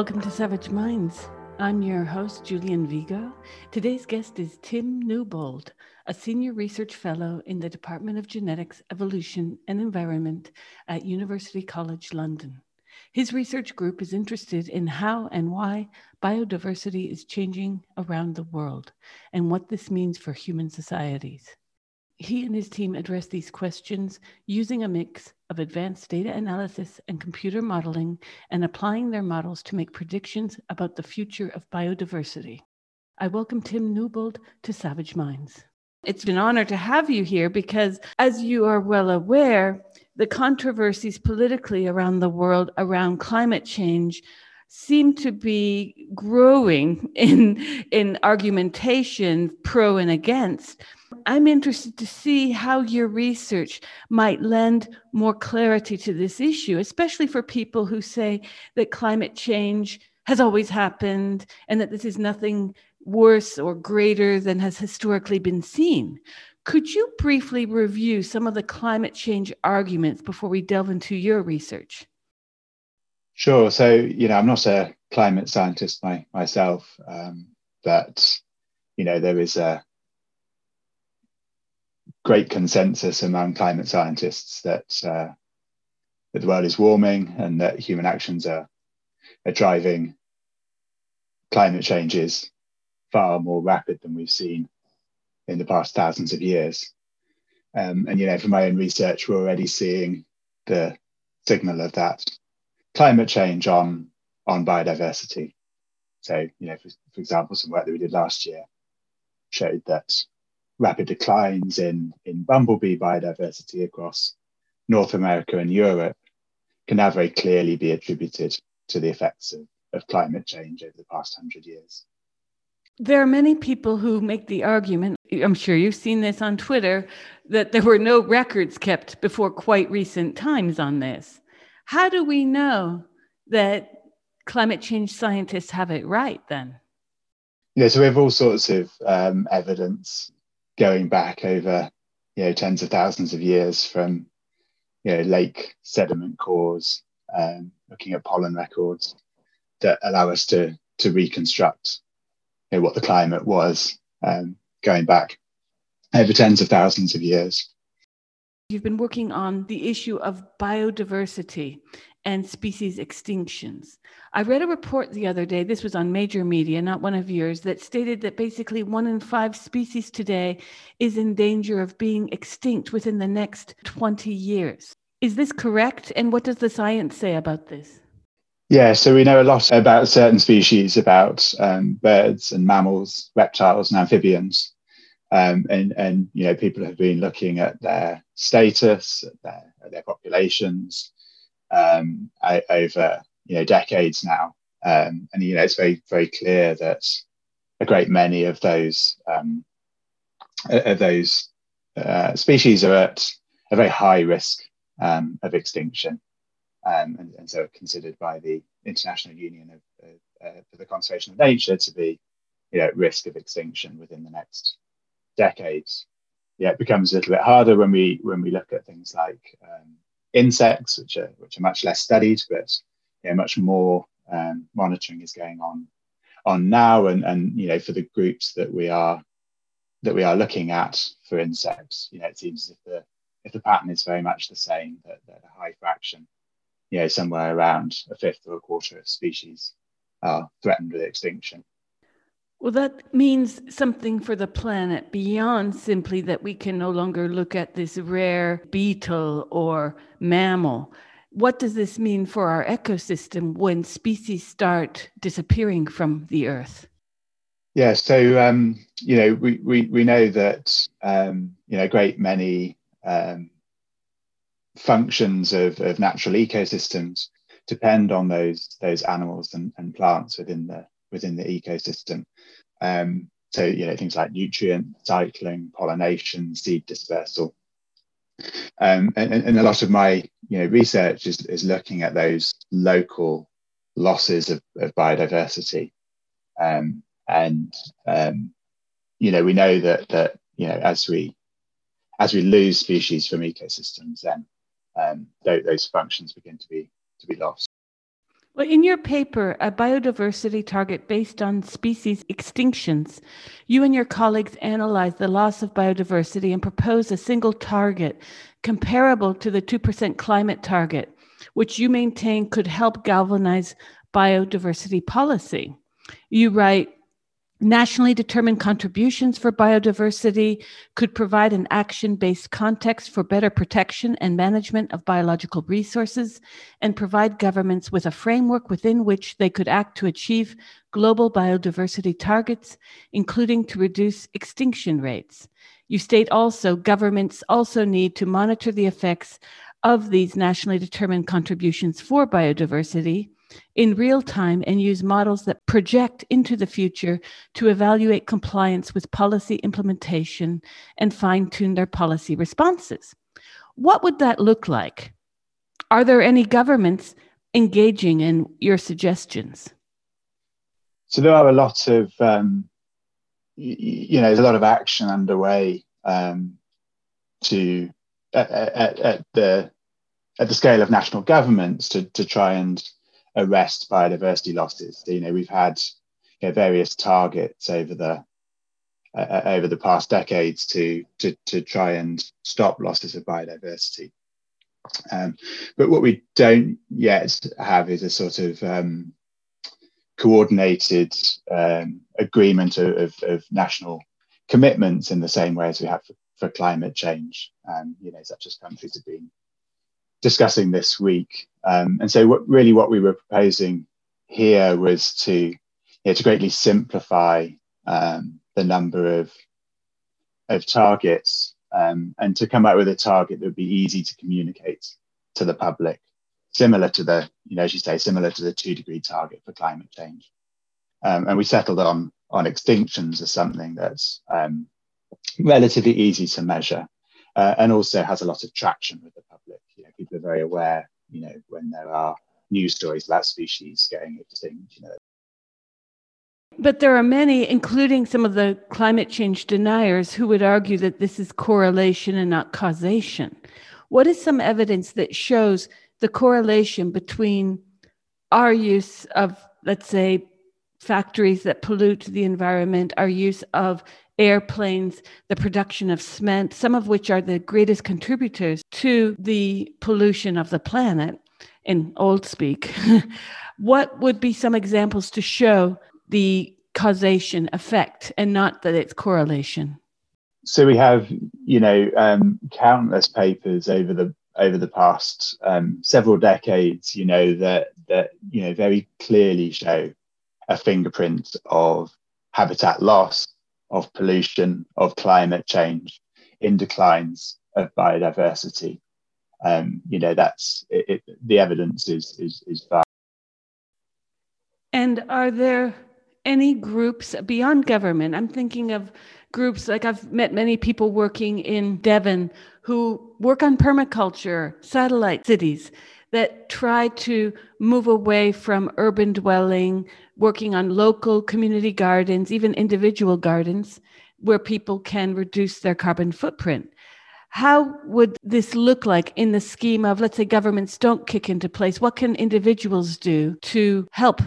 Welcome to Savage Minds. I'm your host, Julian Vigo. Today's guest is Tim Newbold, a senior research fellow in the Department of Genetics, Evolution and Environment at University College London. His research group is interested in how and why biodiversity is changing around the world and what this means for human societies. He and his team address these questions using a mix of advanced data analysis and computer modeling and applying their models to make predictions about the future of biodiversity. I welcome Tim Newbold to Savage Minds. It's an honor to have you here because, as you are well aware, the controversies politically around the world around climate change seem to be growing in, in argumentation pro and against. I'm interested to see how your research might lend more clarity to this issue, especially for people who say that climate change has always happened and that this is nothing worse or greater than has historically been seen. Could you briefly review some of the climate change arguments before we delve into your research? Sure. So, you know, I'm not a climate scientist my, myself, um, but, you know, there is a great consensus among climate scientists that uh, that the world is warming and that human actions are, are driving climate changes far more rapid than we've seen in the past thousands of years. Um, and you know, from my own research, we're already seeing the signal of that climate change on on biodiversity. So, you know, for, for example, some work that we did last year showed that rapid declines in, in bumblebee biodiversity across North America and Europe can now very clearly be attributed to the effects of, of climate change over the past hundred years. There are many people who make the argument, I'm sure you've seen this on Twitter, that there were no records kept before quite recent times on this. How do we know that climate change scientists have it right then? Yeah, so we have all sorts of um, evidence going back over you know tens of thousands of years from you know lake sediment cores, um, looking at pollen records that allow us to to reconstruct you know, what the climate was um, going back over tens of thousands of years. You've been working on the issue of biodiversity and species extinctions. I read a report the other day, this was on major media, not one of yours, that stated that basically one in five species today is in danger of being extinct within the next 20 years. Is this correct? And what does the science say about this? Yeah, so we know a lot about certain species, about um, birds and mammals, reptiles and amphibians. Um, and, and, you know, people have been looking at their status, at their, at their populations, um, over you know decades now, um, and you know it's very very clear that a great many of those um, of those uh, species are at a very high risk um, of extinction, um, and, and, so considered by the International Union of, uh, for the Conservation of Nature to be you know, at risk of extinction within the next decades. Yeah, it becomes a little bit harder when we when we look at things like um, insects, which are which are much less studied, but you know, much more um, monitoring is going on on now, and and you know for the groups that we are that we are looking at for insects, you know it seems as if the if the pattern is very much the same, that, that a high fraction, you know somewhere around a fifth or a quarter of species are threatened with extinction. Well, that means something for the planet beyond simply that we can no longer look at this rare beetle or mammal. What does this mean for our ecosystem when species start disappearing from the Earth? Yeah, so um, you know we, we, we know that um, you know a great many um, functions of, of natural ecosystems depend on those those animals and, and plants within the within the ecosystem. Um, so you know things like nutrient cycling, pollination, seed dispersal, um, and, and, a lot of my you know research is, is looking at those local losses of, of biodiversity, um, and um, you know we know that that you know as we as we lose species from ecosystems, then um, those functions begin to be to be lost. Well, in your paper, a biodiversity target based on species extinctions, you and your colleagues analyze the loss of biodiversity and propose a single target comparable to the 2% climate target, which you maintain could help galvanize biodiversity policy. You write, Nationally determined contributions for biodiversity could provide an action based context for better protection and management of biological resources and provide governments with a framework within which they could act to achieve global biodiversity targets, including to reduce extinction rates. You state also governments also need to monitor the effects of these nationally determined contributions for biodiversity in real time and use models that project into the future to evaluate compliance with policy implementation and fine tune their policy responses. What would that look like? Are there any governments engaging in your suggestions? So there are a lot of, um, you know, there's a lot of action underway um, to at, at, at, the at the scale of national governments to to try and arrest biodiversity losses. You know, we've had you know, various targets over the uh, uh, over the past decades to, to to try and stop losses of biodiversity. Um, but what we don't yet have is a sort of um, coordinated um, agreement of, of, of, national commitments in the same way as we have for, for climate change. Um, you know, such as countries have been discussing this week. Um, and so, what really what we were proposing here was to to greatly simplify um, the number of of targets um, and to come up with a target that would be easy to communicate to the public, similar to the you know as you say, similar to the two degree target for climate change. Um, and we settled on on extinctions as something that's um, relatively easy to measure uh, and also has a lot of traction with the public. You know, people are very aware, you know, when there are news stories about species getting extinct, you know. But there are many, including some of the climate change deniers, who would argue that this is correlation and not causation. What is some evidence that shows the correlation between our use of, let's say, factories that pollute the environment, our use of airplanes, the production of cement, some of which are the greatest contributors to the pollution of the planet in old speak. what would be some examples to show the causation effect and not that it's correlation? So we have, you know, um, countless papers over the over the past um, several decades, you know, that that you know very clearly show a fingerprint of habitat loss of pollution, of climate change, in declines of biodiversity. Um, you know, that's it, it, the evidence is is is vast. And are there any groups beyond government? I'm thinking of groups like I've met many people working in Devon who work on permaculture, satellite cities that try to move away from urban dwelling, working on local community gardens, even individual gardens, where people can reduce their carbon footprint. How would this look like in the scheme of, let's say, governments don't kick into place? What can individuals do to help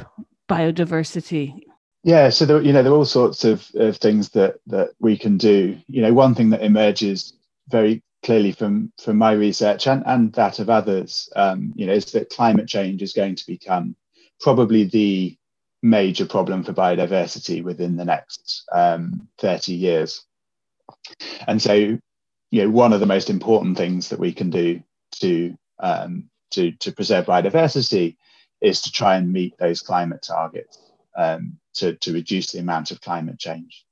biodiversity? Yeah, so there, you know there are all sorts of, of things that that we can do. You know, one thing that emerges very clearly from from my research and and that of others, um, you know, is that climate change is going to become probably the major problem for biodiversity within the next um, 30 years. And so, you know, one of the most important things that we can do to um, to to preserve biodiversity is to try and meet those climate targets um, to to reduce the amount of climate change.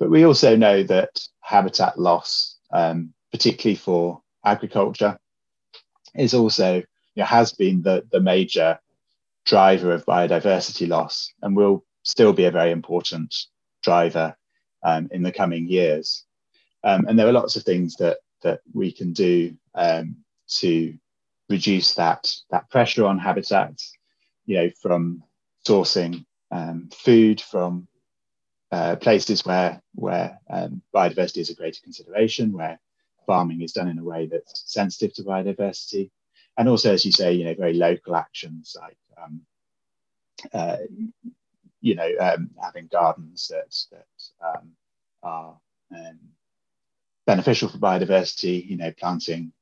But we also know that habitat loss um, particularly for agriculture, is also you know, has been the, the major driver of biodiversity loss and will still be a very important driver um, in the coming years. Um, and there are lots of things that that we can do um, to reduce that that pressure on habitats. You know, from sourcing um, food from uh, places where where um, biodiversity is a greater consideration, where farming is done in a way that's sensitive to biodiversity. And also, as you say, you know, very local actions like um, uh, you know, um, having gardens that, that um, are um, beneficial for biodiversity, you know, planting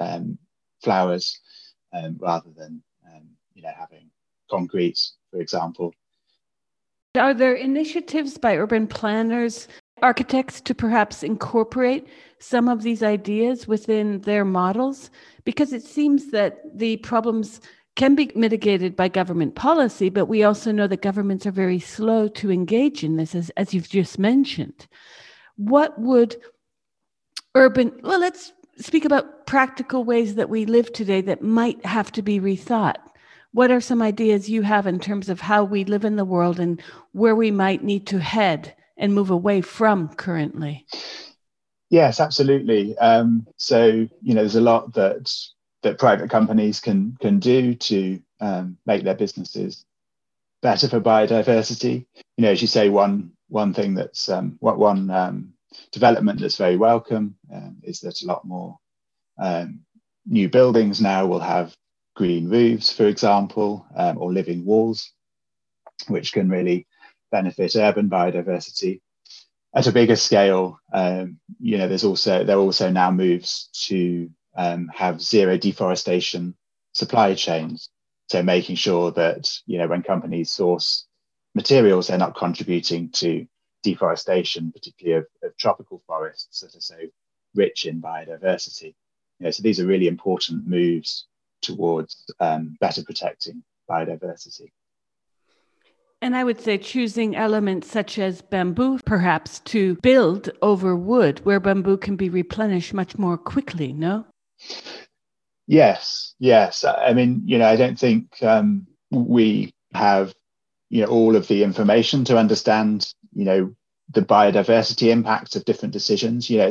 um, flowers um, rather than, you know, having concrete, for example. Are there initiatives by urban planners, architects to perhaps incorporate some of these ideas within their models? Because it seems that the problems can be mitigated by government policy, but we also know that governments are very slow to engage in this, as, as you've just mentioned. What would urban, well, let's speak about practical ways that we live today that might have to be rethought. What are some ideas you have in terms of how we live in the world and where we might need to head and move away from currently? Yes, absolutely. Um, so you know, there's a lot that that private companies can can do to um, make their businesses better for biodiversity. You know, as you say, one one thing that's um, what one um, development that's very welcome um, is that a lot more um, new buildings now will have green roofs, for example, um, or living walls, which can really benefit urban biodiversity. At a bigger scale, you know, there's also there are also now moves to um, have zero deforestation supply chains. So making sure that you know when companies source materials, they're not contributing to deforestation, particularly of, of tropical forests that are so rich in biodiversity. You know, so these are really important moves towards um, better protecting biodiversity. And I would say choosing elements such as bamboo, perhaps, to build over wood, where bamboo can be replenished much more quickly, no? Yes, yes. I mean, you know, I don't think um, we have, you know, all of the information to understand, you know, the biodiversity impacts of different decisions. You know,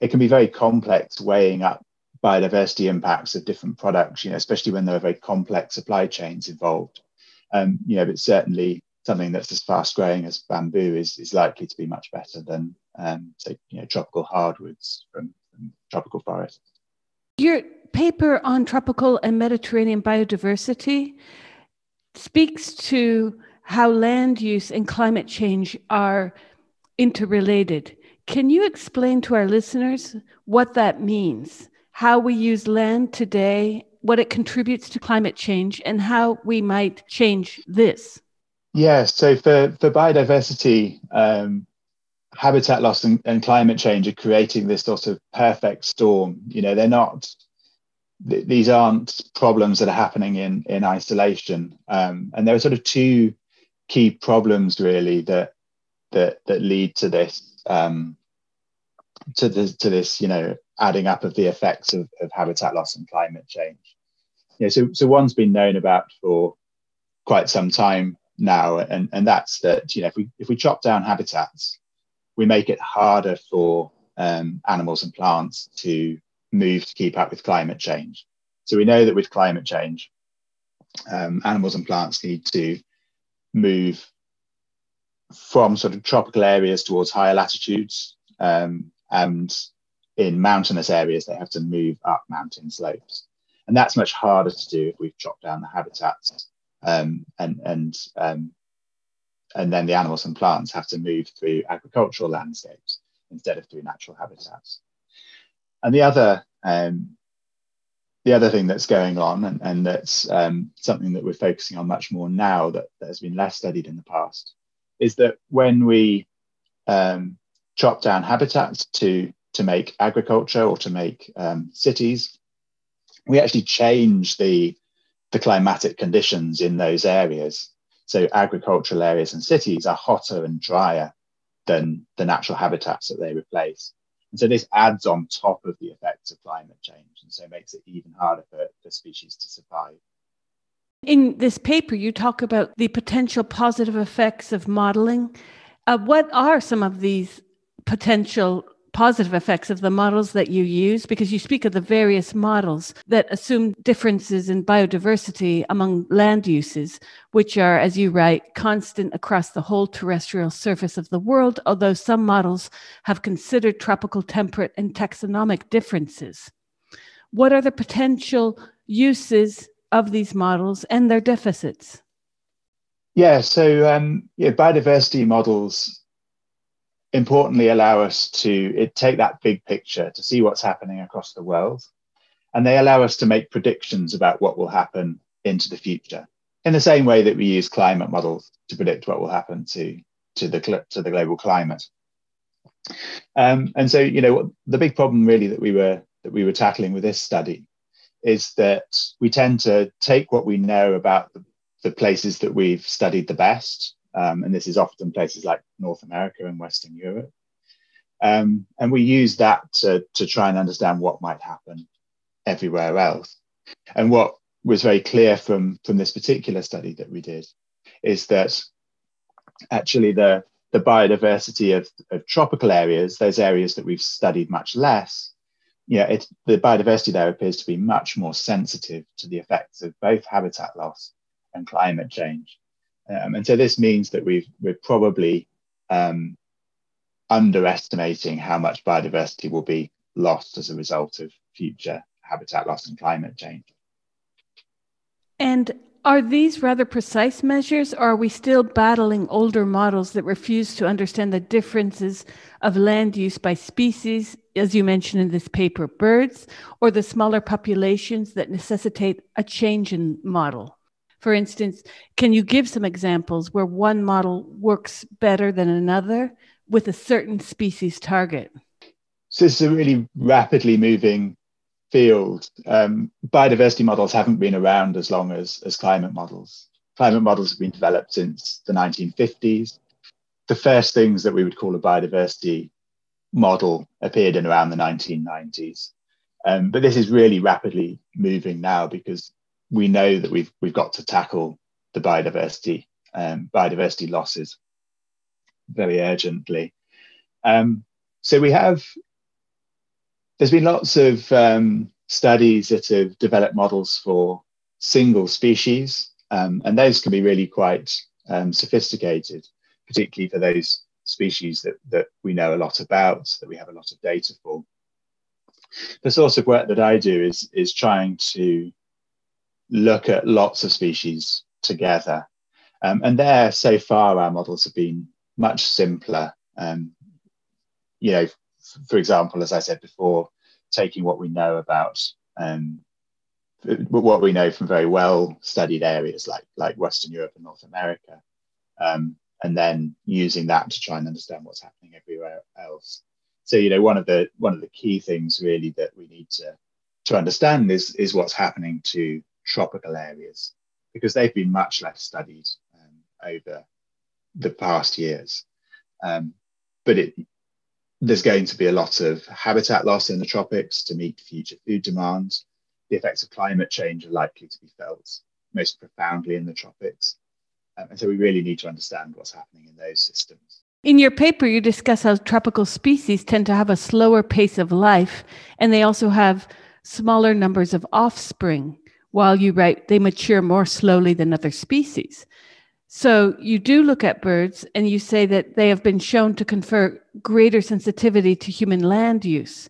it can be very complex weighing up biodiversity impacts of different products. You know, especially when there are very complex supply chains involved. Um, you know, but certainly something that's as fast growing as bamboo is is likely to be much better than, um, say, you know, tropical hardwoods from, from tropical forests. Your paper on tropical and Mediterranean biodiversity speaks to how land use and climate change are interrelated. Can you explain to our listeners what that means? How we use land today, what it contributes to climate change, and how we might change this? Yeah, so for, for biodiversity, um, habitat loss and, and, climate change are creating this sort of perfect storm. You know, they're not; th- these aren't problems that are happening in in isolation. Um, and there are sort of two key problems really that that that lead to this um, to to this you know adding up of the effects of, of habitat loss and climate change. Know, so so one's been known about for quite some time now, and and that's that you know if we if we chop down habitats we make it harder for um, animals and plants to move to keep up with climate change. So we know that with climate change, um, animals and plants need to move from sort of tropical areas towards higher latitudes. Um, and in mountainous areas, they have to move up mountain slopes. And that's much harder to do if we've chopped down the habitats um, and, and um, and then the animals and plants have to move through agricultural landscapes instead of through natural habitats. And the other um, the other thing that's going on, and, and that's um, something that we're focusing on much more now that, that, has been less studied in the past, is that when we um, chop down habitats to, to make agriculture or to make um, cities, we actually change the, the climatic conditions in those areas so agricultural areas and cities are hotter and drier than the natural habitats that they replace. And so this adds on top of the effects of climate change and so makes it even harder for, for species to survive. In this paper, you talk about the potential positive effects of modeling. Uh, what are some of these potential positive effects of the models that you use because you speak of the various models that assume differences in biodiversity among land uses, which are, as you write, constant across the whole terrestrial surface of the world, although some models have considered tropical, temperate, and taxonomic differences. What are the potential uses of these models and their deficits? Yeah, so um, yeah, biodiversity models importantly allow us to it, take that big picture to see what's happening across the world, and they allow us to make predictions about what will happen into the future. In the same way that we use climate models to predict what will happen to to the to the global climate. Um, and so, you know, the big problem really that we were that we were tackling with this study is that we tend to take what we know about the, the places that we've studied the best, um, and this is often places like North America and Western Europe, um, and we use that to, to try and understand what might happen everywhere else. And what was very clear from, from this particular study that we did is that actually the, the biodiversity of, of tropical areas, those areas that we've studied much less, yeah, it, the biodiversity there appears to be much more sensitive to the effects of both habitat loss and climate change. Um, and so this means that we've, we're probably um, underestimating how much biodiversity will be lost as a result of future habitat loss and climate change. And are these rather precise measures, or are we still battling older models that refuse to understand the differences of land use by species, as you mentioned in this paper, birds, or the smaller populations that necessitate a change in model? For instance, can you give some examples where one model works better than another with a certain species target? So, this is a really rapidly moving field, um, biodiversity models haven't been around as long as, as climate models. Climate models have been developed since the 1950s. The first things that we would call a biodiversity model appeared in around the 1990s. Um, but this is really rapidly moving now because we know that we've, we've got to tackle the biodiversity, um, biodiversity losses very urgently. Um, so we have there's been lots of um, studies that have developed models for single species, um, and those can be really quite um, sophisticated, particularly for those species that, that we know a lot about, that we have a lot of data for. The sort of work that I do is, is trying to look at lots of species together. Um, and there, so far, our models have been much simpler. Um, you know, for example, as I said before, taking what we know about um, what we know from very well studied areas like like Western Europe and North America, um, and then using that to try and understand what's happening everywhere else. So you know one of the one of the key things really that we need to to understand is is what's happening to tropical areas because they've been much less studied um, over the past years. Um, but it, there's going to be a lot of habitat loss in the tropics to meet future food demand. The effects of climate change are likely to be felt most profoundly in the tropics. Um, and so we really need to understand what's happening in those systems. In your paper, you discuss how tropical species tend to have a slower pace of life, and they also have smaller numbers of offspring, while you write they mature more slowly than other species. So you do look at birds and you say that they have been shown to confer greater sensitivity to human land use.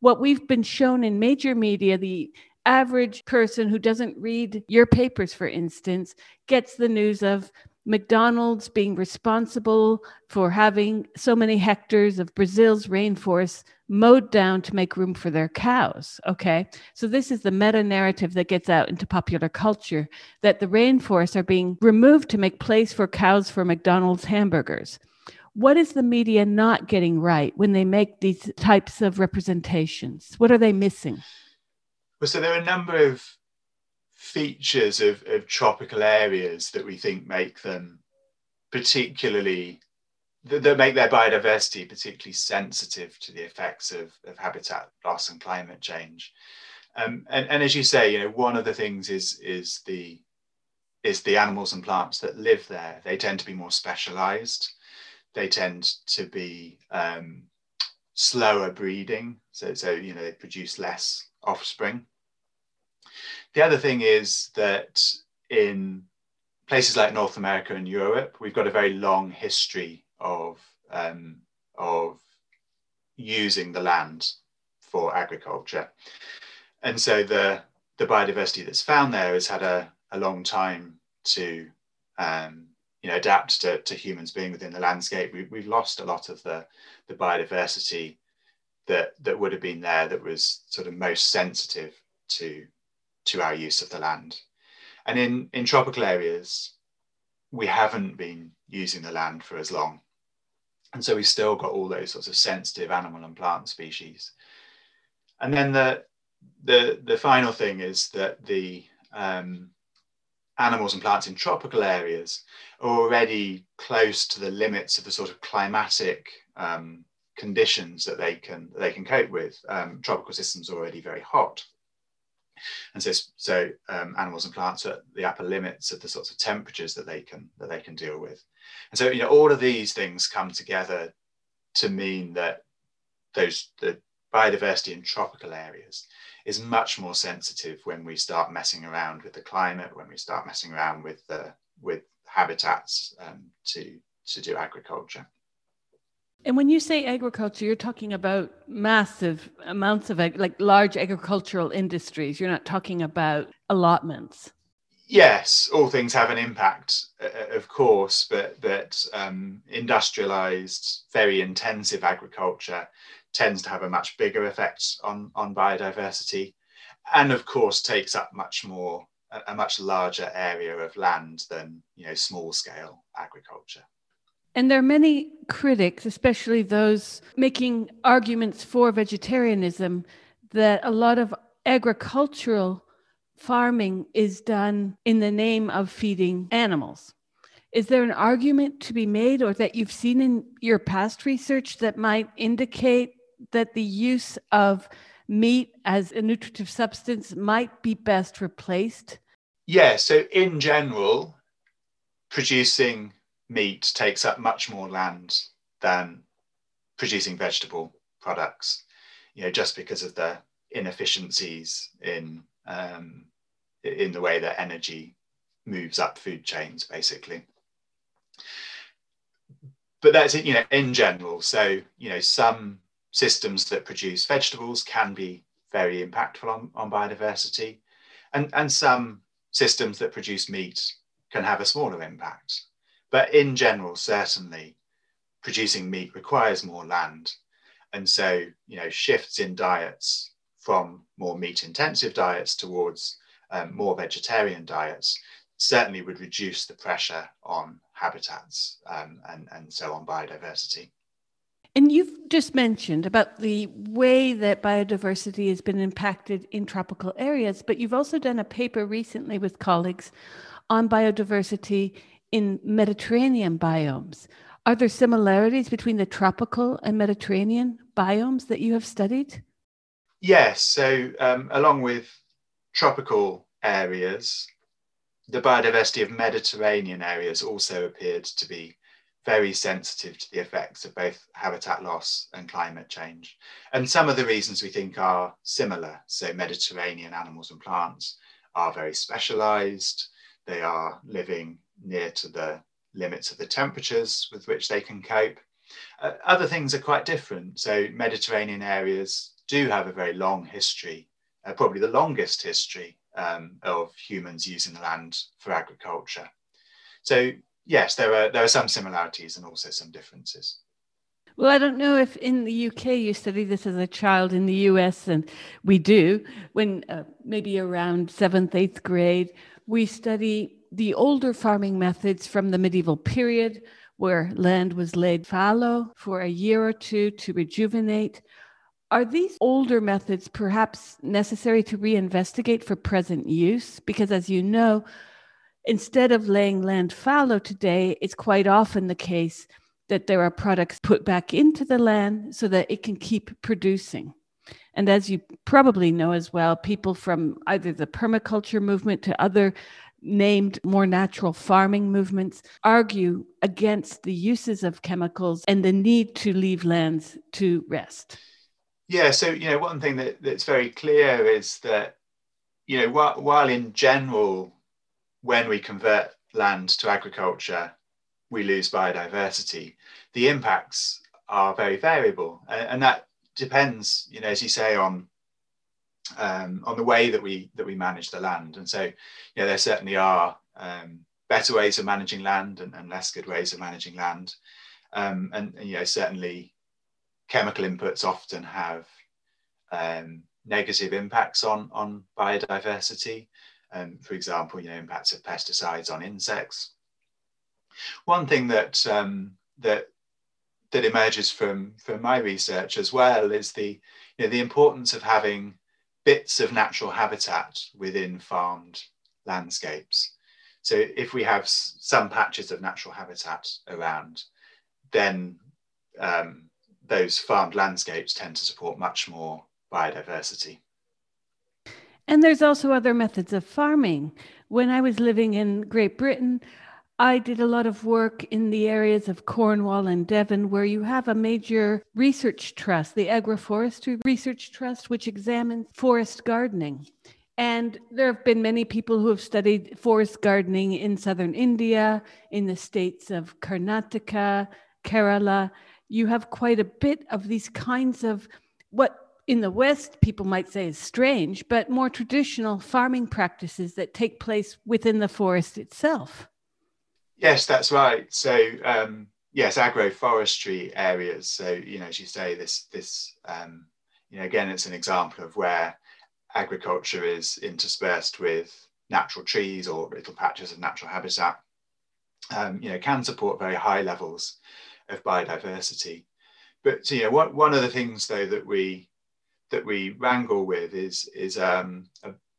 What we've been shown in major media, the average person who doesn't read your papers, for instance, gets the news of McDonald's being responsible for having so many hectares of Brazil's rainforest mowed down to make room for their cows. Okay. So, this is the meta narrative that gets out into popular culture that the rainforests are being removed to make place for cows for McDonald's hamburgers. What is the media not getting right when they make these types of representations? What are they missing? Well, so there are a number of features of, of tropical areas that we think make them particularly that, make their biodiversity particularly sensitive to the effects of, of habitat loss and climate change. Um, and, and as you say, you know, one of the things is is the is the animals and plants that live there. They tend to be more specialized. They tend to be um, slower breeding, so so you know they produce less offspring. The other thing is that in places like North America and Europe, we've got a very long history of, um, of using the land for agriculture. And so the, the biodiversity that's found there has had a, a long time to, um, you know adapt to, to humans being within the landscape, we, we've lost a lot of the, the biodiversity that that would have been there that was sort of most sensitive to to our use of the land. And in, in tropical areas, we haven't been using the land for as long. And so we've still got all those sorts of sensitive animal and plant species. And then the, the, the final thing is that the um, animals and plants in tropical areas are already close to the limits of the sort of climatic um, conditions that they can they can cope with. Um, tropical systems are already very hot, and so so um, animals and plants are at the upper limits of the sorts of temperatures that they can that they can deal with. And so you know all of these things come together to mean that those the biodiversity in tropical areas is much more sensitive when we start messing around with the climate, when we start messing around with the with habitats um, to to do agriculture. And when you say agriculture, you're talking about massive amounts of like large agricultural industries. You're not talking about allotments. Yes, all things have an impact, uh, of course, but that um, industrialized, very intensive agriculture tends to have a much bigger effect on, on biodiversity, and of course takes up much more, a, a much larger area of land than you know small scale agriculture. And there are many critics, especially those making arguments for vegetarianism, that a lot of agricultural farming is done in the name of feeding animals. Is there an argument to be made or that you've seen in your past research that might indicate that the use of meat as a nutritive substance might be best replaced? Yeah, so in general, producing meat takes up much more land than producing vegetable products, you know, just because of the inefficiencies in um, in the way that energy moves up food chains, basically. But that's you know in general. So you know some systems that produce vegetables can be very impactful on, on biodiversity, and and some systems that produce meat can have a smaller impact. But in general, certainly, producing meat requires more land. And so, you know, shifts in diets from more meat intensive diets towards um, more vegetarian diets certainly would reduce the pressure on habitats um, and, and so on biodiversity. And you've just mentioned about the way that biodiversity has been impacted in tropical areas, but you've also done a paper recently with colleagues on biodiversity in Mediterranean biomes. Are there similarities between the tropical and Mediterranean biomes that you have studied? Yes. So, um, along with tropical areas, the biodiversity of Mediterranean areas also appeared to be very sensitive to the effects of both habitat loss and climate change. And some of the reasons we think are similar. So, Mediterranean animals and plants are very specialized, they are living near to the limits of the temperatures with which they can cope. Uh, other things are quite different. So Mediterranean areas do have a very long history, uh, probably the longest history um, of humans using the land for agriculture. So yes, there are there are some similarities and also some differences. Well, I don't know if in the UK you study this as a child. In the US, and we do, when uh, maybe around seventh, eighth grade, we study the older farming methods from the medieval period, where land was laid fallow for a year or two to rejuvenate. Are these older methods perhaps necessary to reinvestigate for present use? Because, as you know, instead of laying land fallow today, it's quite often the case that there are products put back into the land so that it can keep producing. And as you probably know as well, people from either the permaculture movement to other named more natural farming movements argue against the uses of chemicals and the need to leave lands to rest. Yeah, so you know, one thing that, that's very clear is that you know, while, while in general, when we convert land to agriculture, we lose biodiversity. The impacts are very variable, and, and that depends, you know, as you say, on um, on the way that we that we manage the land. And so, know, there certainly are um, better ways of managing land and, and less good ways of managing land. Um, and, and, you know, certainly chemical inputs often have um, negative impacts on, on biodiversity. Um, for example, you know, impacts of pesticides on insects. One thing that, um, that, that emerges from, from my research as well is the, you know, the importance of having bits of natural habitat within farmed landscapes. So if we have some patches of natural habitat around, then um, those farmed landscapes tend to support much more biodiversity. And there's also other methods of farming. When I was living in Great Britain, I did a lot of work in the areas of Cornwall and Devon, where you have a major research trust, the Agroforestry Research Trust, which examines forest gardening. And there have been many people who have studied forest gardening in southern India, in the states of Karnataka, Kerala. You have quite a bit of these kinds of what in the West people might say is strange, but more traditional farming practices that take place within the forest itself. Yes, that's right. So, um, yes, agroforestry areas. So, you know, as you say, this, this, um, you know, again, it's an example of where agriculture is interspersed with natural trees or little patches of natural habitat, um, you know, can support very high levels of biodiversity. But you know, what, one of the things though that we that we wrangle with is is um,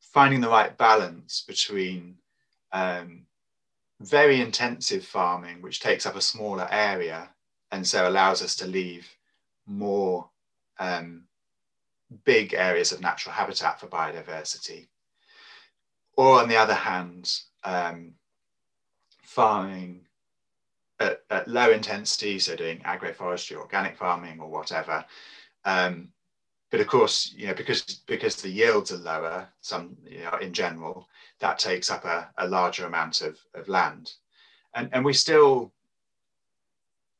finding the right balance between um, very intensive farming, which takes up a smaller area and so allows us to leave more um, big areas of natural habitat for biodiversity. Or on the other hand, um, farming at, at, low intensity, so doing agroforestry, organic farming, or whatever. Um, but of course, you know, because because the yields are lower, some you know, in general, that takes up a, a larger amount of, of land, and and we still,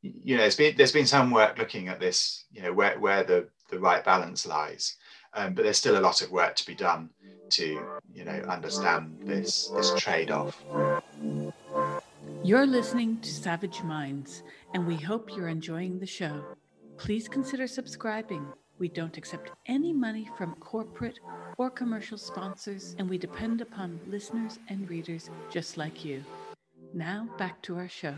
you know, there's been there's been some work looking at this, you know, where where the the right balance lies. Um, but there's still a lot of work to be done to, you know, understand this this trade-off. You're listening to Savage Minds, and we hope you're enjoying the show. Please consider subscribing. We don't accept any money from corporate or commercial sponsors, and we depend upon listeners and readers just like you. Now, back to our show.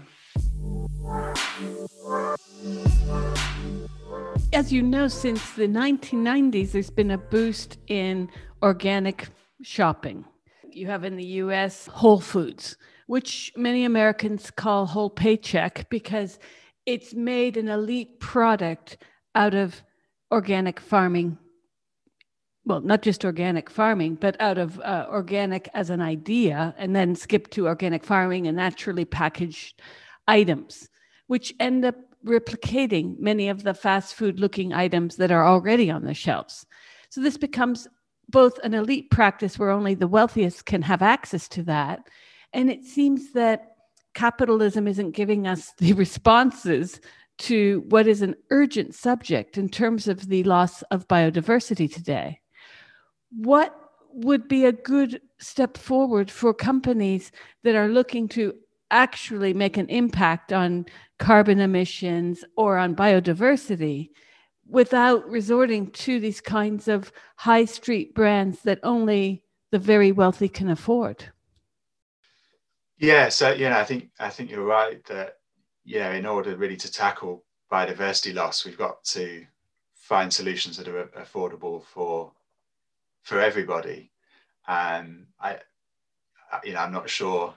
As you know, since the 1990s, there's been a boost in organic shopping. You have in the US Whole Foods, which many Americans call whole paycheck because it's made an elite product out of organic farming. Well, not just organic farming, but out of uh, organic as an idea, and then skip to organic farming and naturally packaged items which end up replicating many of the fast food looking items that are already on the shelves. So this becomes both an elite practice where only the wealthiest can have access to that. And it seems that capitalism isn't giving us the responses to what is an urgent subject in terms of the loss of biodiversity today. What would be a good step forward for companies that are looking to actually make an impact on carbon emissions or on biodiversity without resorting to these kinds of high street brands that only the very wealthy can afford. Yeah, so you know, I think I think you're right that know, in order really to tackle biodiversity loss, we've got to find solutions that are affordable for for everybody. And I, you know, I'm not sure,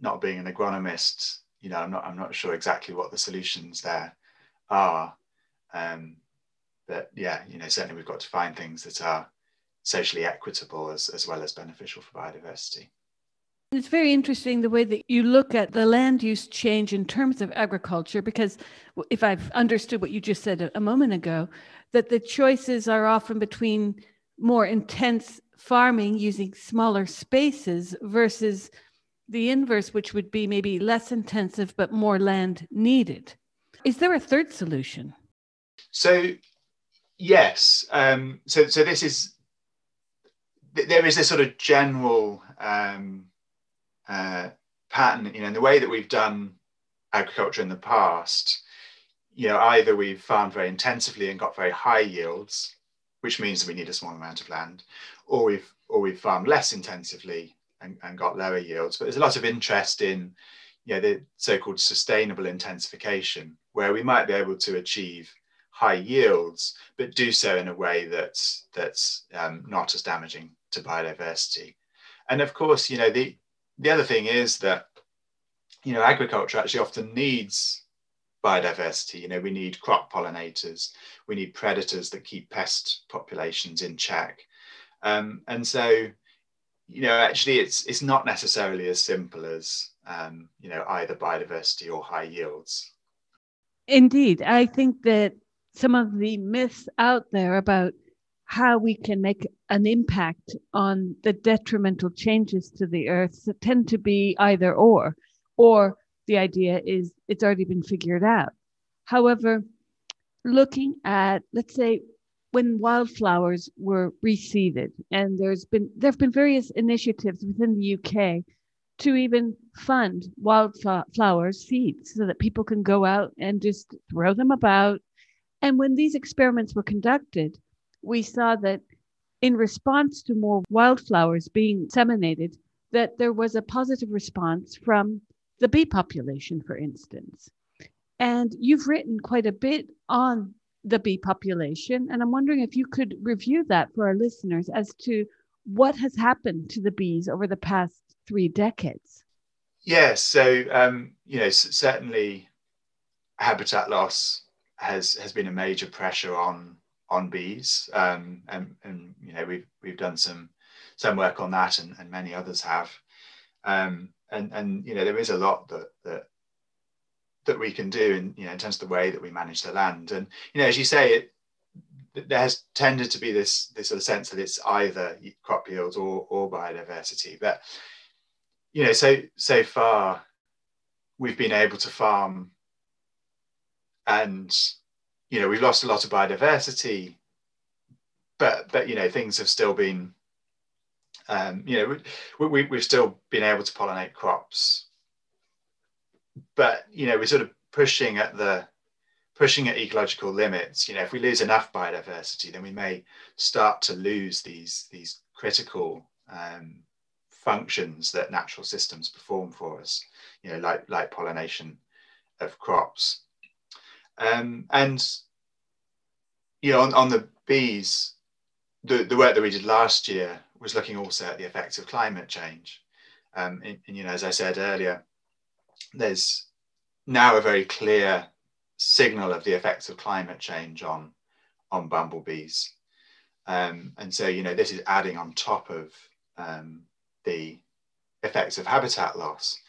not being an agronomist, you know, I'm not, I'm not sure exactly what the solutions there are. Um, but yeah, you know, certainly we've got to find things that are socially equitable as, as well as beneficial for biodiversity. It's very interesting the way that you look at the land use change in terms of agriculture, because if I've understood what you just said a moment ago, that the choices are often between more intense farming using smaller spaces versus the inverse, which would be maybe less intensive but more land needed. Is there a third solution? So, yes. Um, so, so this is there is a sort of general um, uh, pattern, you know, in the way that we've done agriculture in the past, you know, either we've farmed very intensively and got very high yields, which means that we need a small amount of land, or we've or we've farmed less intensively and, and got lower yields. But there's a lot of interest in you know, the so-called sustainable intensification, where we might be able to achieve high yields, but do so in a way that's that's um, not as damaging to biodiversity. And of course, you know, the the other thing is that you know agriculture actually often needs biodiversity. You know, we need crop pollinators, we need predators that keep pest populations in check. Um, and so, you know, actually it's it's not necessarily as simple as um, you know, either biodiversity or high yields. Indeed. I think that some of the myths out there about how we can make an impact on the detrimental changes to the earth that tend to be either or, or the idea is it's already been figured out. However, looking at, let's say, when wildflowers were reseeded, and there's been there have been various initiatives within the UK to even fund wildflowers seeds so that people can go out and just throw them about and when these experiments were conducted, we saw that in response to more wildflowers being disseminated, that there was a positive response from the bee population, for instance. And you've written quite a bit on the bee population. And I'm wondering if you could review that for our listeners as to what has happened to the bees over the past three decades. Yes. So, um, you know, certainly habitat loss has has been a major pressure on on bees, um, and and you know we've we've done some some work on that, and, and many others have, um, and and you know there is a lot that that that we can do in you know in terms of the way that we manage the land, and you know as you say it there has tended to be this this sort of sense that it's either crop yields or or biodiversity, but you know so so far we've been able to farm and you know we've lost a lot of biodiversity but but you know things have still been um, you know we, we, we've still been able to pollinate crops. But you know we're sort of pushing at the pushing at ecological limits. You know if we lose enough biodiversity then we may start to lose these these critical um, functions that natural systems perform for us you know like like pollination of crops um, and you know, on, on the bees, the, the work that we did last year was looking also at the effects of climate change. Um, and, and, you know, as I said earlier, there's now a very clear signal of the effects of climate change on on bumblebees. Um, and so, you know, this is adding on top of um, the effects of habitat loss.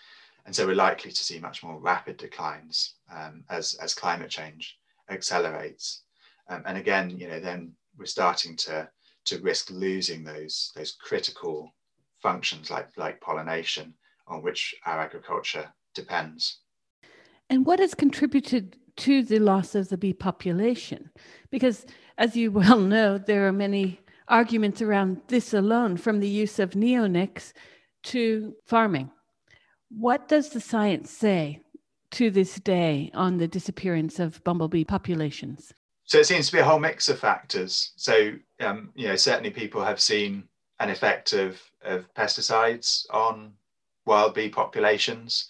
And so we're likely to see much more rapid declines um, as, as climate change accelerates. Um, and again, you know, then we're starting to, to risk losing those, those critical functions like, like pollination on which our agriculture depends. And what has contributed to the loss of the bee population? Because as you well know, there are many arguments around this alone, from the use of neonics to farming. What does the science say to this day on the disappearance of bumblebee populations? So it seems to be a whole mix of factors. So, um, you know, certainly people have seen an effect of, of pesticides on wild bee populations.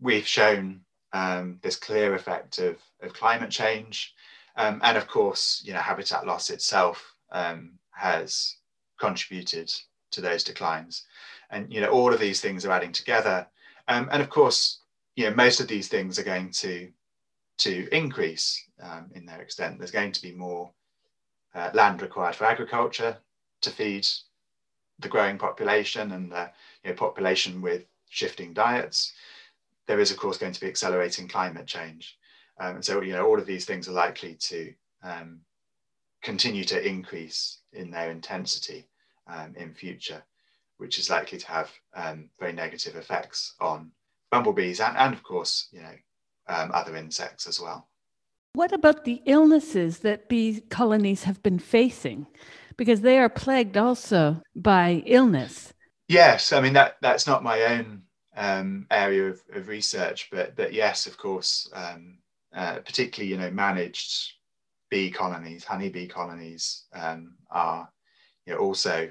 We've shown um, this clear effect of, of climate change. Um, and of course, you know, habitat loss itself um, has contributed to those declines and you know all of these things are adding together. Um, and of course you know most of these things are going to to increase um, in their extent. There's going to be more uh, land required for agriculture to feed the growing population and the you know, population with shifting diets. There is of course going to be accelerating climate change. Um, and so you know all of these things are likely to um, continue to increase in their intensity um, in future which is likely to have um, very negative effects on bumblebees and, and of course, you know, um, other insects as well. What about the illnesses that bee colonies have been facing? Because they are plagued also by illness. Yes, I mean that that's not my own um, area of, of, research, but but yes, of course, um, uh, particularly you know managed bee colonies, honeybee colonies um, are you know, also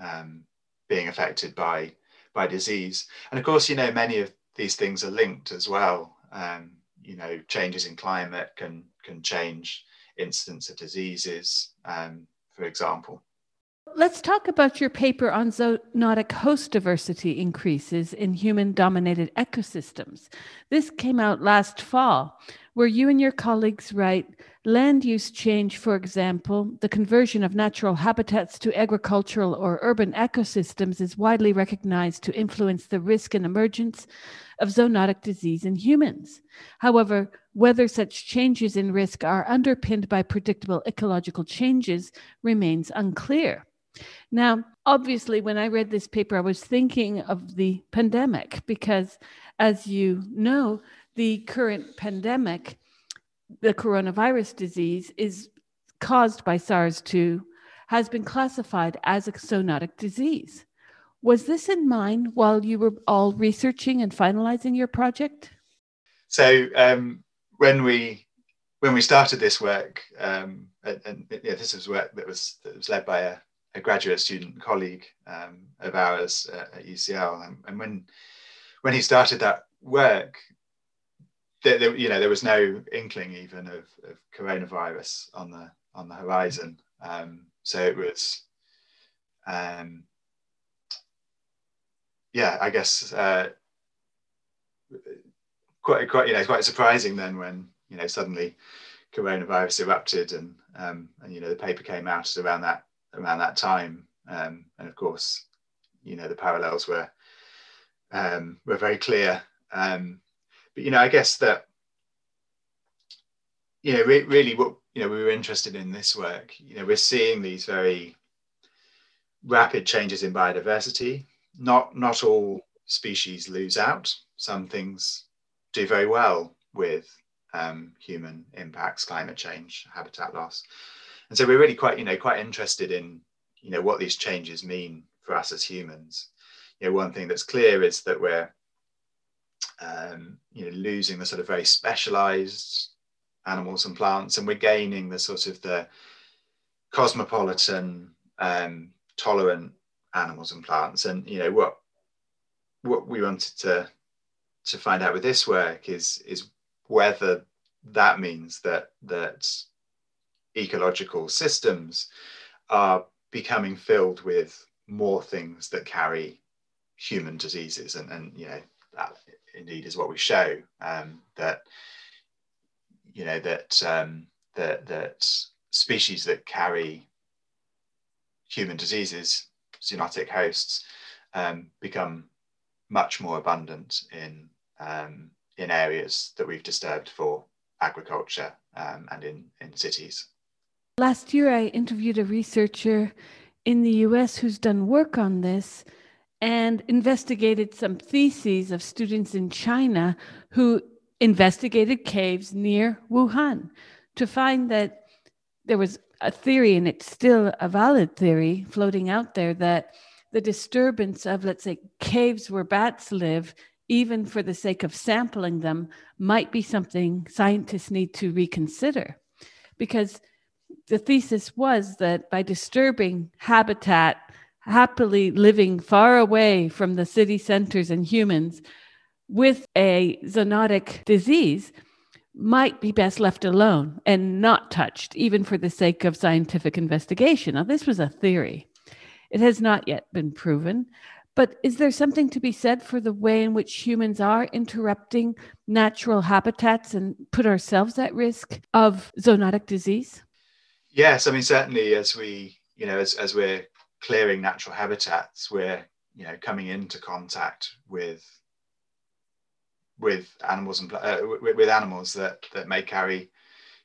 um, being affected by by disease, and of course, you know many of these things are linked as well. Um, you know, changes in climate can can change incidence of diseases, um, for example. Let's talk about your paper on zoonotic host diversity increases in human dominated ecosystems. This came out last fall, where you and your colleagues write land use change, for example, the conversion of natural habitats to agricultural or urban ecosystems, is widely recognized to influence the risk and emergence of zoonotic disease in humans. However, whether such changes in risk are underpinned by predictable ecological changes remains unclear. Now, obviously, when I read this paper, I was thinking of the pandemic because, as you know, the current pandemic, the coronavirus disease, is caused by SARS 2, has been classified as a zoonotic disease. Was this in mind while you were all researching and finalizing your project? So, um, when we when we started this work, um, and, and yeah, this was work that was that was led by a a graduate student colleague um, of ours at UCL, and, and, when when he started that work, there, there, you know there was no inkling even of, of coronavirus on the on the horizon. Um, so it was, um, yeah, I guess uh, quite quite you know quite surprising then when you know suddenly coronavirus erupted and um, and you know the paper came out around that around that time. Um, and of course, you know, the parallels were um, were very clear. Um, but you know, I guess that you know, re- really, what you know, we were interested in this work. You know, we're seeing these very rapid changes in biodiversity. Not not all species lose out. Some things do very well with um, human impacts, climate change, habitat loss and so we're really quite you know quite interested in you know what these changes mean for us as humans you know one thing that's clear is that we're um, you know losing the sort of very specialized animals and plants and we're gaining the sort of the cosmopolitan um, tolerant animals and plants. And you know what what we wanted to to find out with this work is is whether that means that that ecological systems are becoming filled with more things that carry human diseases and, and you know that indeed is what we show um, that you know that um, that that species that carry human diseases zoonotic hosts um, become much more abundant in um, in areas that we've disturbed for agriculture um, and in in cities. Last year, I interviewed a researcher in the US who's done work on this and investigated some theses of students in China who investigated caves near Wuhan to find that there was a theory, and it's still a valid theory floating out there, that the disturbance of, let's say, caves where bats live, even for the sake of sampling them, might be something scientists need to reconsider. Because the thesis was that by disturbing habitat, happily living far away from the city centers and humans with a zoonotic disease might be best left alone and not touched, even for the sake of scientific investigation. Now, this was a theory. It has not yet been proven. But is there something to be said for the way in which humans are interrupting natural habitats and put ourselves at risk of zoonotic disease? Yes, I mean certainly as we you know as as we're clearing natural habitats, we're you know coming into contact with with animals and uh, with, with, animals that that may carry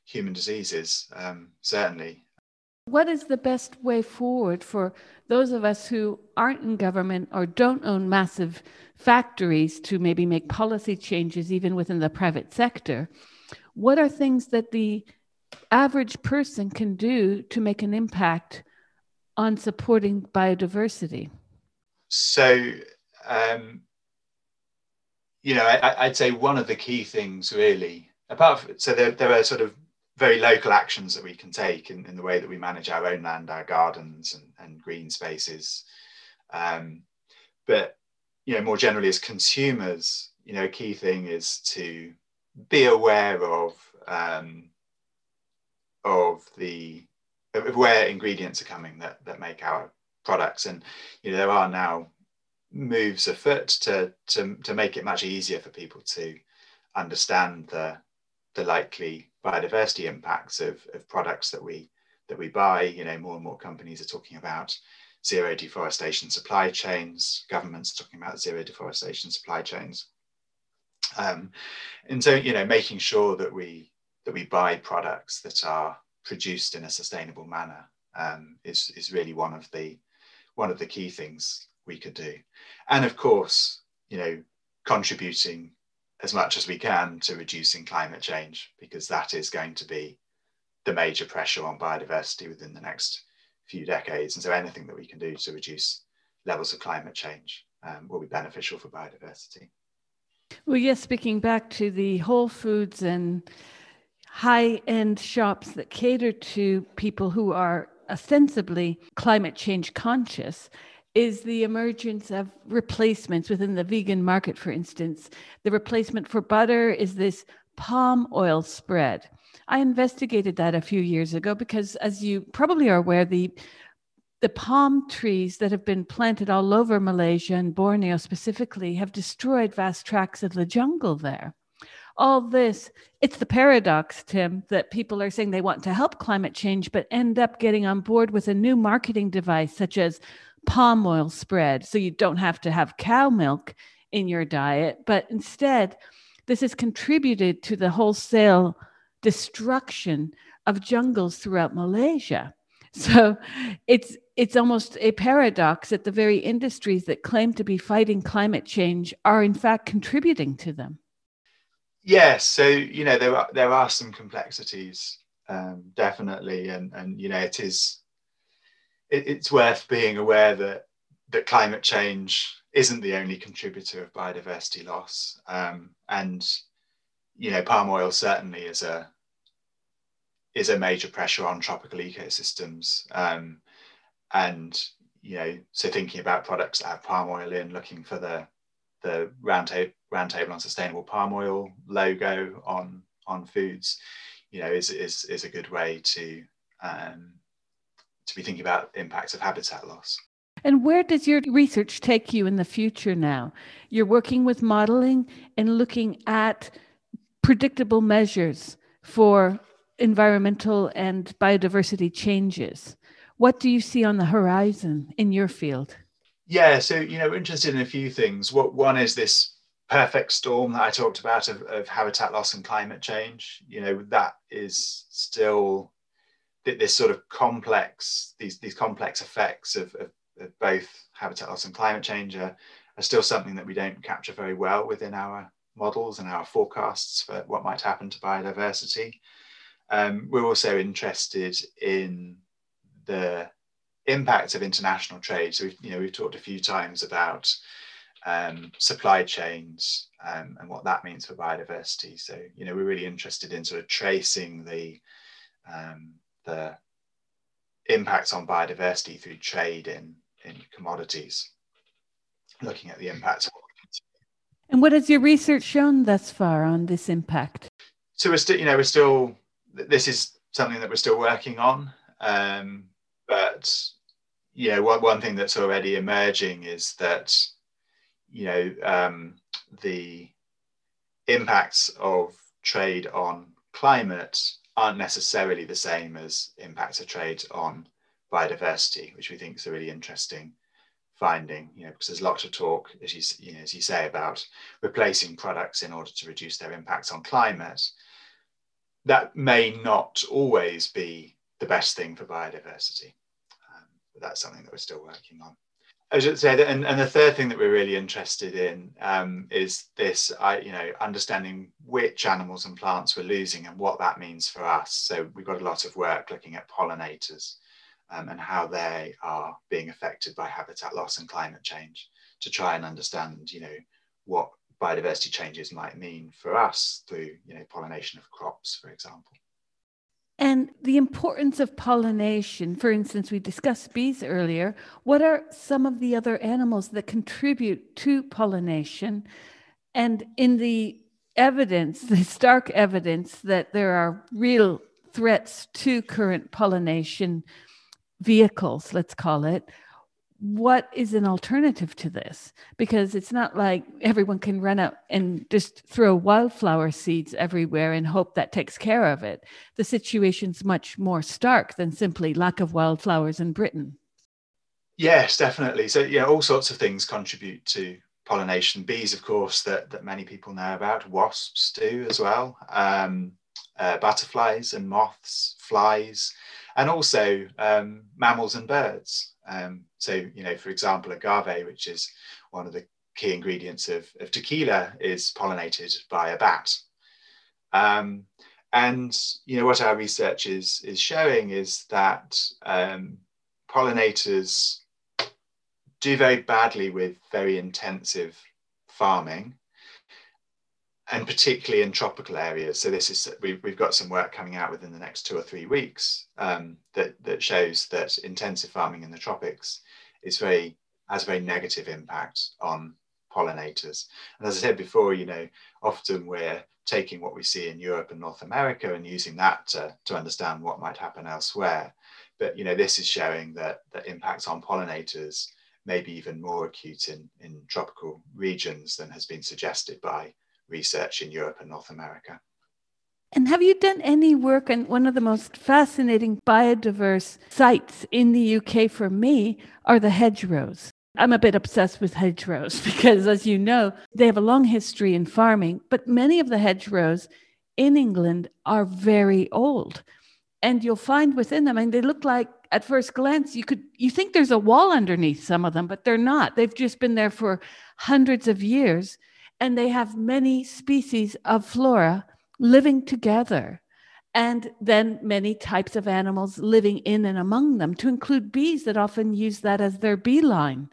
human diseases. Um, certainly. What is the best way forward for those of us who aren't in government or don't own massive factories to maybe make policy changes even within the private sector? What are things that the average person can do to make an impact on supporting biodiversity? So, um, you know, I, would say one of the key things really, apart from, so there, there are sort of very local actions that we can take in, in the way that we manage our own land, our gardens and, and green spaces. Um, but, you know, more generally as consumers, you know, a key thing is to be aware of, um, of the, where ingredients are coming that, that make our products. And, you know, there are now moves afoot to, to, to make it much easier for people to understand the, the likely biodiversity impacts of, of products that we that we buy. You know, more and more companies are talking about zero deforestation supply chains. Governments talking about zero deforestation supply chains. Um, and so, you know, making sure that we that we buy products that are produced in a sustainable manner um, is is really one of the one of the key things we could do. And of course, you know, contributing as much as we can to reducing climate change, because that is going to be the major pressure on biodiversity within the next few decades. And so anything that we can do to reduce levels of climate change um, will be beneficial for biodiversity. Well, yes, speaking back to the Whole Foods and high end shops that cater to people who are ostensibly climate change conscious, is the emergence of replacements within the vegan market, for instance. The replacement for butter is this palm oil spread. I investigated that a few years ago because, as you probably are aware, the the palm trees that have been planted all over Malaysia and Borneo specifically have destroyed vast tracts of the jungle there. All this, it's the paradox, Tim, that people are saying they want to help climate change, but end up getting on board with a new marketing device such as palm oil spread. So you don't have to have cow milk in your diet, but instead, this has contributed to the wholesale destruction of jungles throughout Malaysia. So it's it's almost a paradox that the very industries that claim to be fighting climate change are in fact contributing to them. Yes, so you know there are there are some complexities um, definitely, and and you know it is it, it's worth being aware that that climate change isn't the only contributor of biodiversity loss, um, and you know palm oil certainly is a is a major pressure on tropical ecosystems, um, and you know so thinking about products that have palm oil in, looking for the the roundtable roundtable on sustainable palm oil logo on on foods, you know, is is is a good way to um, to be thinking about impacts of habitat loss. And where does your research take you in the future now? You're working with modeling and looking at predictable measures for environmental and biodiversity changes. What do you see on the horizon in your field? Yeah, so you know, we're interested in a few things. What one is this perfect storm that I talked about of, of habitat loss and climate change. You know, that is still that this sort of complex, these, these complex effects of, of, of both habitat loss and climate change are, are still something that we don't capture very well within our models and our forecasts for what might happen to biodiversity. Um, we're also interested in the impact of international trade. So we've, you know, we've talked a few times about um, supply chains um, and what that means for biodiversity. So, you know, we're really interested in sort of tracing the um, the impacts on biodiversity through trade in, in commodities, looking at the impacts. And what has your research shown thus far on this impact? So we're still, you know, we're still, this is something that we're still working on. Um, but, know, one, one thing that's already emerging is that, you know, um, the impacts of trade on climate aren't necessarily the same as impacts of trade on biodiversity, which we think is a really interesting finding. You know, because there's lots of talk, as you, you know, as you say, about replacing products in order to reduce their impacts on climate. That may not always be the best thing for biodiversity. Um, but that's something that we're still working on. I should say that, and, and the third thing that we're really interested in um, is this, I, you know, understanding which animals and plants we're losing and what that means for us. So we've got a lot of work looking at pollinators um, and how they are being affected by habitat loss and climate change to try and understand, you know, what biodiversity changes might mean for us through you know pollination of crops for example and the importance of pollination. For instance we discussed bees earlier. What are some of the other animals that contribute to pollination? And in the evidence the stark evidence that there are real threats to current pollination vehicles let's call it what is an alternative to this? Because it's not like everyone can run out and just throw wildflower seeds everywhere and hope that takes care of it. The situation's much more stark than simply lack of wildflowers in Britain. Yes, definitely. So yeah, all sorts of things contribute to pollination. Bees, of course, that, that many people know about. Wasps do as well. Um, uh, butterflies and moths, flies, and also um, mammals and birds. Um, so, you know, for example, agave, which is one of the key ingredients of, of tequila, is pollinated by a bat. Um, and you know what our research is is showing is that um, pollinators do very badly with very intensive farming and particularly in tropical areas. So this is we've, we've got some work coming out within the next two or three weeks um, that that shows that intensive farming in the tropics is very has a very negative impact on pollinators. And as I said before, you know, often we're taking what we see in Europe and North America and using that to, to understand what might happen elsewhere. But you know, this is showing that the impacts on pollinators may be even more acute in, in tropical regions than has been suggested by research in Europe and North America. And have you done any work on one of the most fascinating biodiverse sites in the UK for me are the hedgerows? I'm a bit obsessed with hedgerows because, as you know, they have a long history in farming, but many of the hedgerows in England are very old. And you'll find within them, and they look like at first glance, you could you think there's a wall underneath some of them, but they're not. They've just been there for hundreds of years and they have many species of flora living together and then many types of animals living in and among them, to include bees that often use that as their beeline.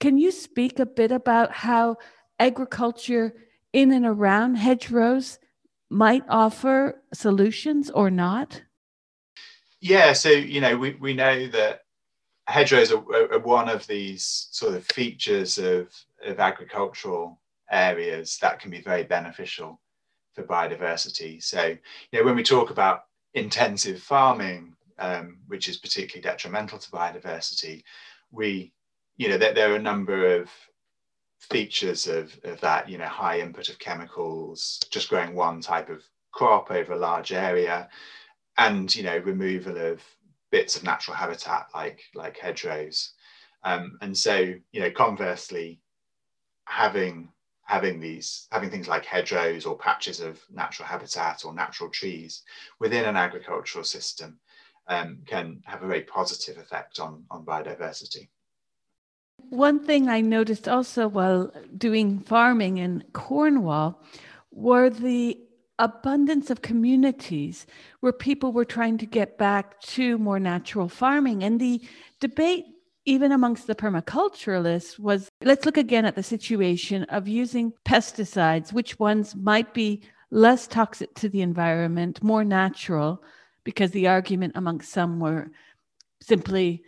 Can you speak a bit about how agriculture in and around hedgerows might offer solutions or not? Yeah, so you know, we, we know that hedgerows are, are one of these sort of features of, of agricultural areas that can be very beneficial for biodiversity. So, you know, when we talk about intensive farming, um, which is particularly detrimental to biodiversity, we, you know, there, there are a number of features of, of that, you know, high input of chemicals, just growing one type of crop over a large area, and, you know, removal of bits of natural habitat like, like hedgerows. Um, and so, you know, conversely, having having these having things like hedgerows or patches of natural habitat or natural trees within an agricultural system um, can have a very positive effect on, on biodiversity. One thing I noticed also while doing farming in Cornwall were the abundance of communities where people were trying to get back to more natural farming. And the debate even amongst the permaculturalists was let's look again at the situation of using pesticides which ones might be less toxic to the environment more natural because the argument amongst some were simply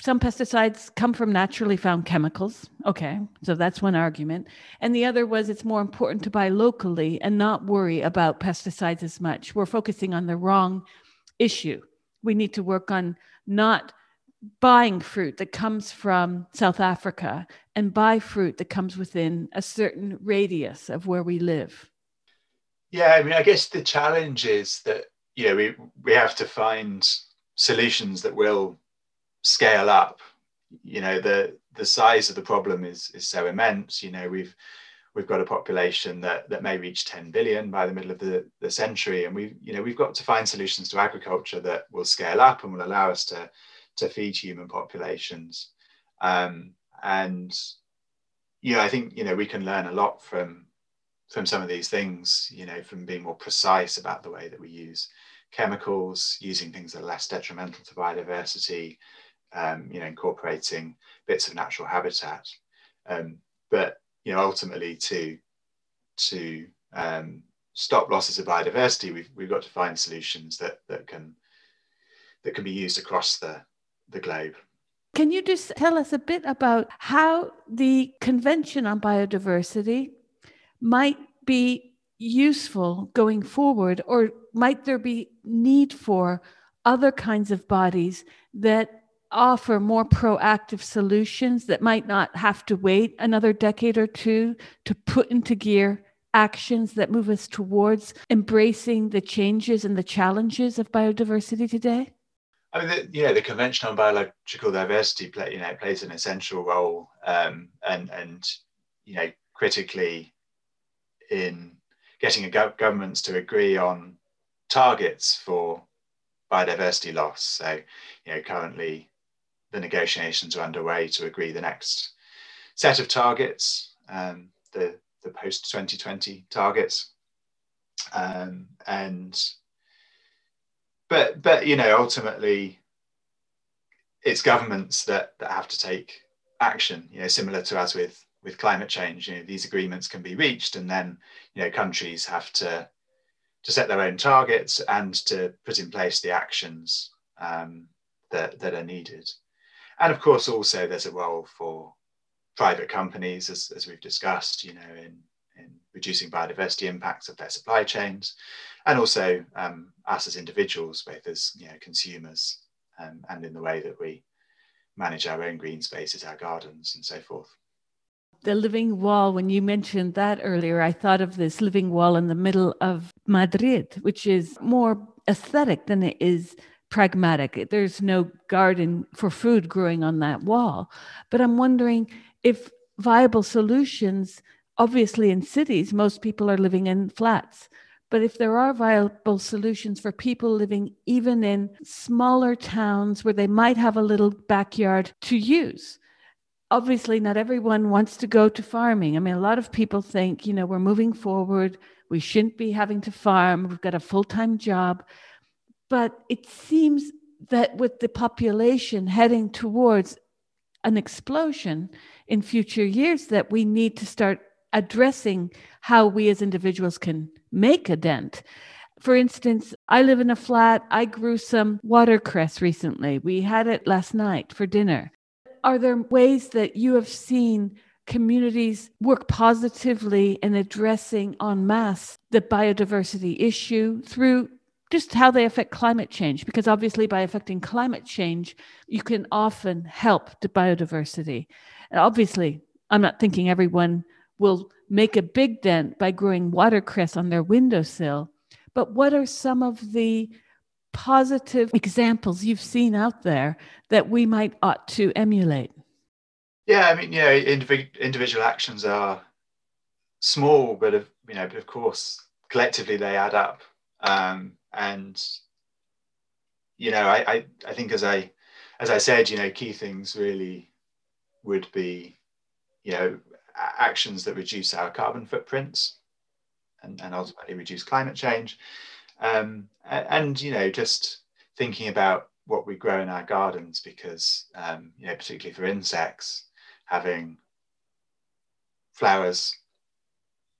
some pesticides come from naturally found chemicals. Okay, so that's one argument. And the other was it's more important to buy locally and not worry about pesticides as much. We're focusing on the wrong issue. We need to work on not buying fruit that comes from South Africa and buy fruit that comes within a certain radius of where we live? Yeah, I mean, I guess the challenge is that you know we we have to find solutions that will scale up. You know, the the size of the problem is is so immense. You know, we've we've got a population that, that may reach 10 billion by the middle of the, the century and we you know we've got to find solutions to agriculture that will scale up and will allow us to to feed human populations. Um, and know, I think you know we can learn a lot from from some of these things. You know, from being more precise about the way that we use chemicals, using things that are less detrimental to biodiversity. Um, you know, incorporating bits of natural habitat. Um, but you know, ultimately to to um, stop losses of biodiversity, we've, we've got to find solutions that, that can that can be used across the, the globe. Can you just tell us a bit about how the Convention on Biodiversity might be useful going forward, or might there be need for other kinds of bodies that offer more proactive solutions that might not have to wait another decade or two to put into gear actions that move us towards embracing the changes and the challenges of biodiversity today? I mean, the, yeah, the Convention on Biological Diversity play, you know, plays an essential role, um, and and you know, critically in getting go- governments to agree on targets for biodiversity loss. So, you know, currently the negotiations are underway to agree the next set of targets, um, the the post 2020 targets, um, and but but you know ultimately it's governments that that have to take action. You know, similar to as with with climate change, you know, these agreements can be reached, and then you know countries have to to set their own targets and to put in place the actions um, that that are needed. And of course, also there's a role for private companies, as, as we've discussed, you know, in, in reducing biodiversity impacts of their supply chains, and also um, us as individuals, both as you know consumers um, and in the way that we manage our own green spaces, our gardens, and so forth. The living wall, when you mentioned that earlier, I thought of this living wall in the middle of Madrid, which is more aesthetic than it is pragmatic. There's no garden for food growing on that wall. But I'm wondering if viable solutions, obviously in cities, most people are living in flats. But if there are viable solutions for people living even in smaller towns where they might have a little backyard to use, obviously not everyone wants to go to farming. I mean, a lot of people think, you know, we're moving forward. We shouldn't be having to farm. We've got a full time job. But it seems that with the population heading towards an explosion in future years, that we need to start addressing how we as individuals can make a dent. For instance, I live in a flat. I grew some watercress recently. We had it last night for dinner. Are there ways that you have seen communities work positively in addressing en masse the biodiversity issue through just how they affect climate change, because obviously, by affecting climate change, you can often help the biodiversity. Obviously, I'm not thinking everyone will make a big dent by growing watercress on their windowsill, but what are some of the positive examples you've seen out there that we might ought to emulate? Yeah, I mean, yeah, individual actions are small, but of, you know, but of course, collectively they add up. Um, and you know I, I i think as i as i said you know key things really would be you know actions that reduce our carbon footprints and, and ultimately reduce climate change um, and you know just thinking about what we grow in our gardens because um, you know particularly for insects having flowers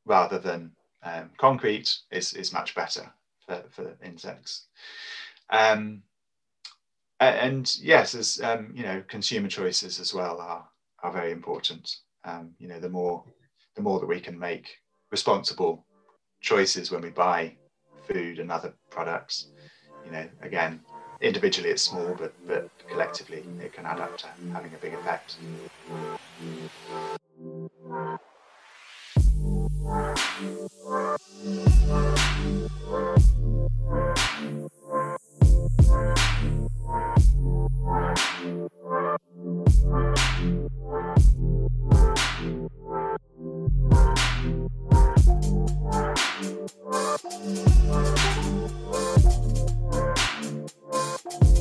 rather than um, concrete is, is much better for, for insects. Um, and yes, as um, you know, consumer choices as well are are very important um, you know the more the more that we can make responsible choices when we buy food and other products you know again individually it's small but but collectively it can add up to having a big effect. Thank